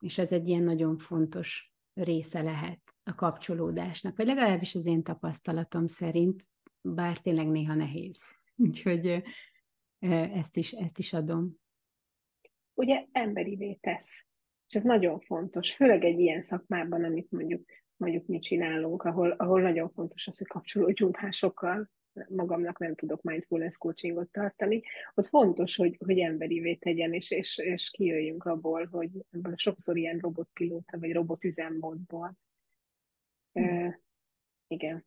és ez egy ilyen nagyon fontos része lehet a kapcsolódásnak, vagy legalábbis az én tapasztalatom szerint, bár tényleg néha nehéz. <laughs> Úgyhogy ezt is, ezt is adom. Ugye emberivé tesz. És ez nagyon fontos, főleg egy ilyen szakmában, amit mondjuk, mondjuk mi csinálunk, ahol, ahol nagyon fontos az, hogy kapcsolódjunk másokkal, magamnak nem tudok mindfulness coachingot tartani, ott fontos, hogy, hogy emberivé tegyen, és, és, és kijöjjünk abból, hogy ebből sokszor ilyen robotpilóta, vagy robotüzemmódból. Uh, igen.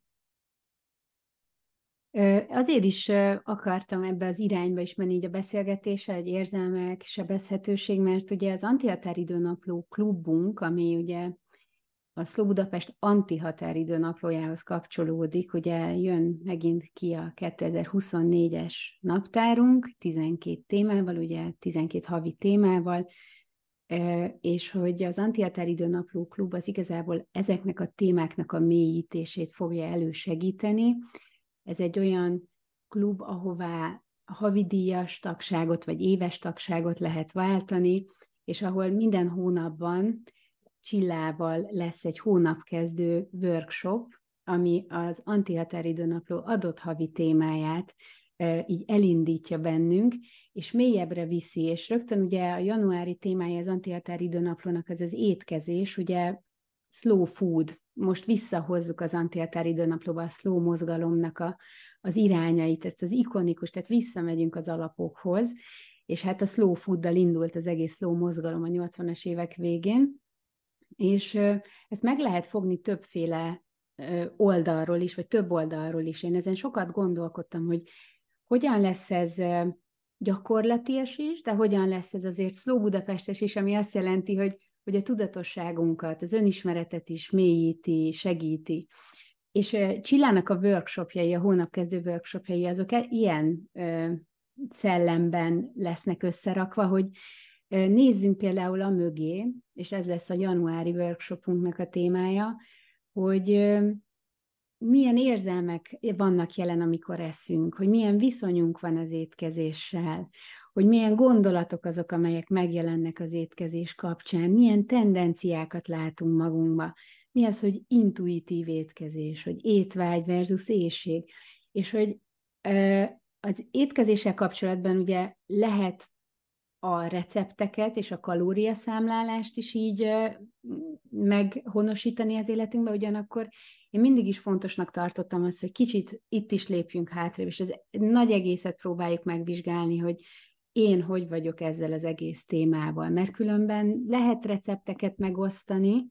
Azért is akartam ebbe az irányba is menni így a beszélgetése, egy érzelmek, sebezhetőség, mert ugye az Antihatáridőnapló klubunk, ami ugye a Szló Budapest antihatáridő naplójához kapcsolódik, ugye jön megint ki a 2024-es naptárunk, 12 témával, ugye 12 havi témával, és hogy az Antihatáridő Napló Klub az igazából ezeknek a témáknak a mélyítését fogja elősegíteni, ez egy olyan klub, ahová havidíjas tagságot vagy éves tagságot lehet váltani, és ahol minden hónapban Csillával lesz egy hónapkezdő workshop, ami az antihatáridőnapló adott havi témáját így elindítja bennünk, és mélyebbre viszi, és rögtön ugye a januári témája az antihatáridőnaplónak az az étkezés, ugye slow food, most visszahozzuk az antihatár időnaplóba a slow mozgalomnak a, az irányait, ezt az ikonikus, tehát visszamegyünk az alapokhoz, és hát a slow fooddal indult az egész slow mozgalom a 80-as évek végén, és ezt meg lehet fogni többféle oldalról is, vagy több oldalról is. Én ezen sokat gondolkodtam, hogy hogyan lesz ez gyakorlatias is, de hogyan lesz ez azért Slow Budapestes is, ami azt jelenti, hogy hogy a tudatosságunkat, az önismeretet is mélyíti, segíti. És Csillának a workshopjai, a hónapkezdő workshopjai, azok e, ilyen szellemben lesznek összerakva, hogy nézzünk például a mögé, és ez lesz a januári workshopunknak a témája, hogy milyen érzelmek vannak jelen, amikor eszünk, hogy milyen viszonyunk van az étkezéssel, hogy milyen gondolatok azok, amelyek megjelennek az étkezés kapcsán, milyen tendenciákat látunk magunkba, mi az, hogy intuitív étkezés, hogy étvágy versus éjség, és hogy az étkezéssel kapcsolatban ugye lehet a recepteket és a kalóriaszámlálást is így meghonosítani az életünkbe, ugyanakkor én mindig is fontosnak tartottam azt, hogy kicsit itt is lépjünk hátrébb, és az nagy egészet próbáljuk megvizsgálni, hogy én hogy vagyok ezzel az egész témával, mert különben lehet recepteket megosztani,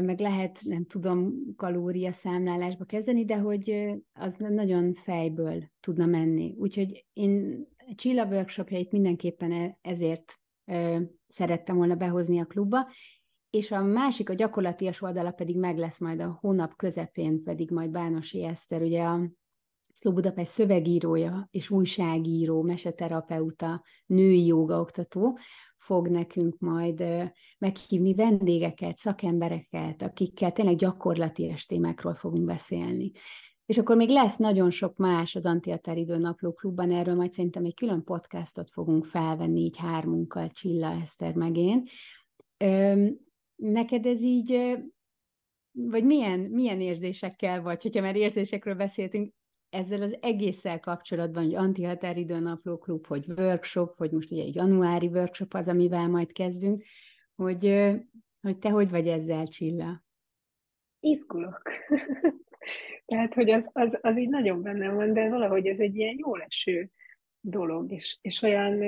meg lehet, nem tudom, kalóriaszámlálásba kezdeni, de hogy az nagyon fejből tudna menni. Úgyhogy én Csilla workshopjait mindenképpen e, ezért szerettem volna behozni a klubba, és a másik, a gyakorlatias oldala pedig meg lesz majd a hónap közepén, pedig majd Bánosi Eszter, ugye a Szló Budapest szövegírója és újságíró, meseterapeuta, női jogaoktató fog nekünk majd meghívni vendégeket, szakembereket, akikkel tényleg gyakorlatias témákról fogunk beszélni. És akkor még lesz nagyon sok más az Antiateridő Napló Klubban, erről majd szerintem egy külön podcastot fogunk felvenni, így hármunkkal, Csilla, Eszter meg én. Neked ez így vagy milyen, milyen érzésekkel vagy, hogyha már érzésekről beszéltünk, ezzel az egésszel kapcsolatban, hogy antihatáridő napló klub, hogy workshop, hogy most ugye egy januári workshop az, amivel majd kezdünk, hogy, hogy te hogy vagy ezzel, Csilla? Izgulok. <laughs> Tehát, hogy az, az, az így nagyon bennem van, de valahogy ez egy ilyen jó leső dolog, és, és olyan,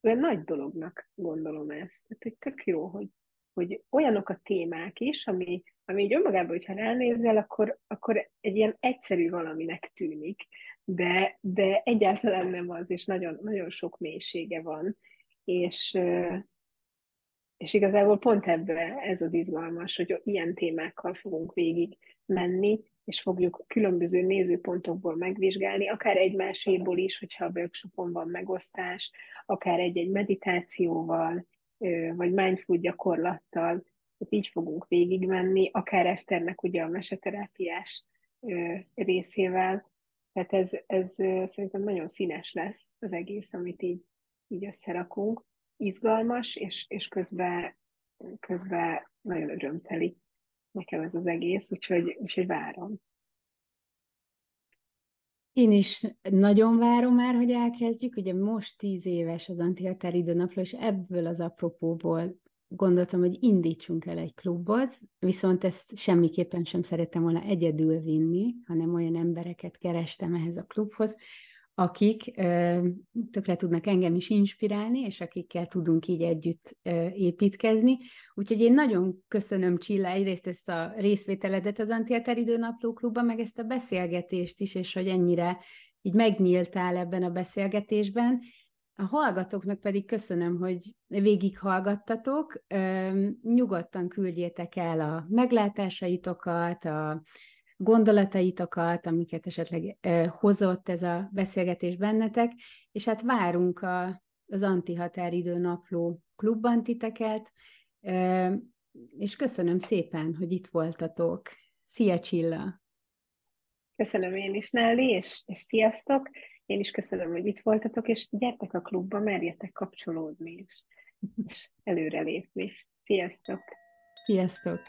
olyan nagy dolognak gondolom ezt. Tehát, hogy tök jó, hogy, hogy olyanok a témák is, ami, ami így önmagában, hogyha ránézel, akkor, akkor egy ilyen egyszerű valaminek tűnik, de, de egyáltalán nem az, és nagyon, nagyon sok mélysége van. És, és igazából pont ebbe ez az izgalmas, hogy ilyen témákkal fogunk végig menni, és fogjuk különböző nézőpontokból megvizsgálni, akár egymáséból is, hogyha a workshopon van megosztás, akár egy-egy meditációval, vagy mindful gyakorlattal, tehát így fogunk végigmenni, akár Eszternek ugye a meseterápiás részével. Tehát ez, ez szerintem nagyon színes lesz az egész, amit így, így összerakunk. Izgalmas, és, és közben, közben nagyon örömteli nekem ez az egész, úgyhogy, úgyhogy várom. Én is nagyon várom már, hogy elkezdjük. Ugye most tíz éves az Antihatár időnapló, és ebből az apropóból gondoltam, hogy indítsunk el egy klubot, viszont ezt semmiképpen sem szerettem volna egyedül vinni, hanem olyan embereket kerestem ehhez a klubhoz, akik tökre tudnak engem is inspirálni, és akikkel tudunk így együtt építkezni. Úgyhogy én nagyon köszönöm Csilla egyrészt ezt a részvételedet az Antiater Időnapló Klubban, meg ezt a beszélgetést is, és hogy ennyire így megnyíltál ebben a beszélgetésben. A hallgatóknak pedig köszönöm, hogy végighallgattatok. Nyugodtan küldjétek el a meglátásaitokat, a gondolataitokat, amiket esetleg hozott ez a beszélgetés bennetek, és hát várunk a, az Antihatáridő Napló klubban titeket, és köszönöm szépen, hogy itt voltatok. Szia Csilla! Köszönöm én is, Nelly, és, és sziasztok! Én is köszönöm, hogy itt voltatok, és gyertek a klubba, merjetek kapcsolódni, és, és előrelépni. Sziasztok! Sziasztok!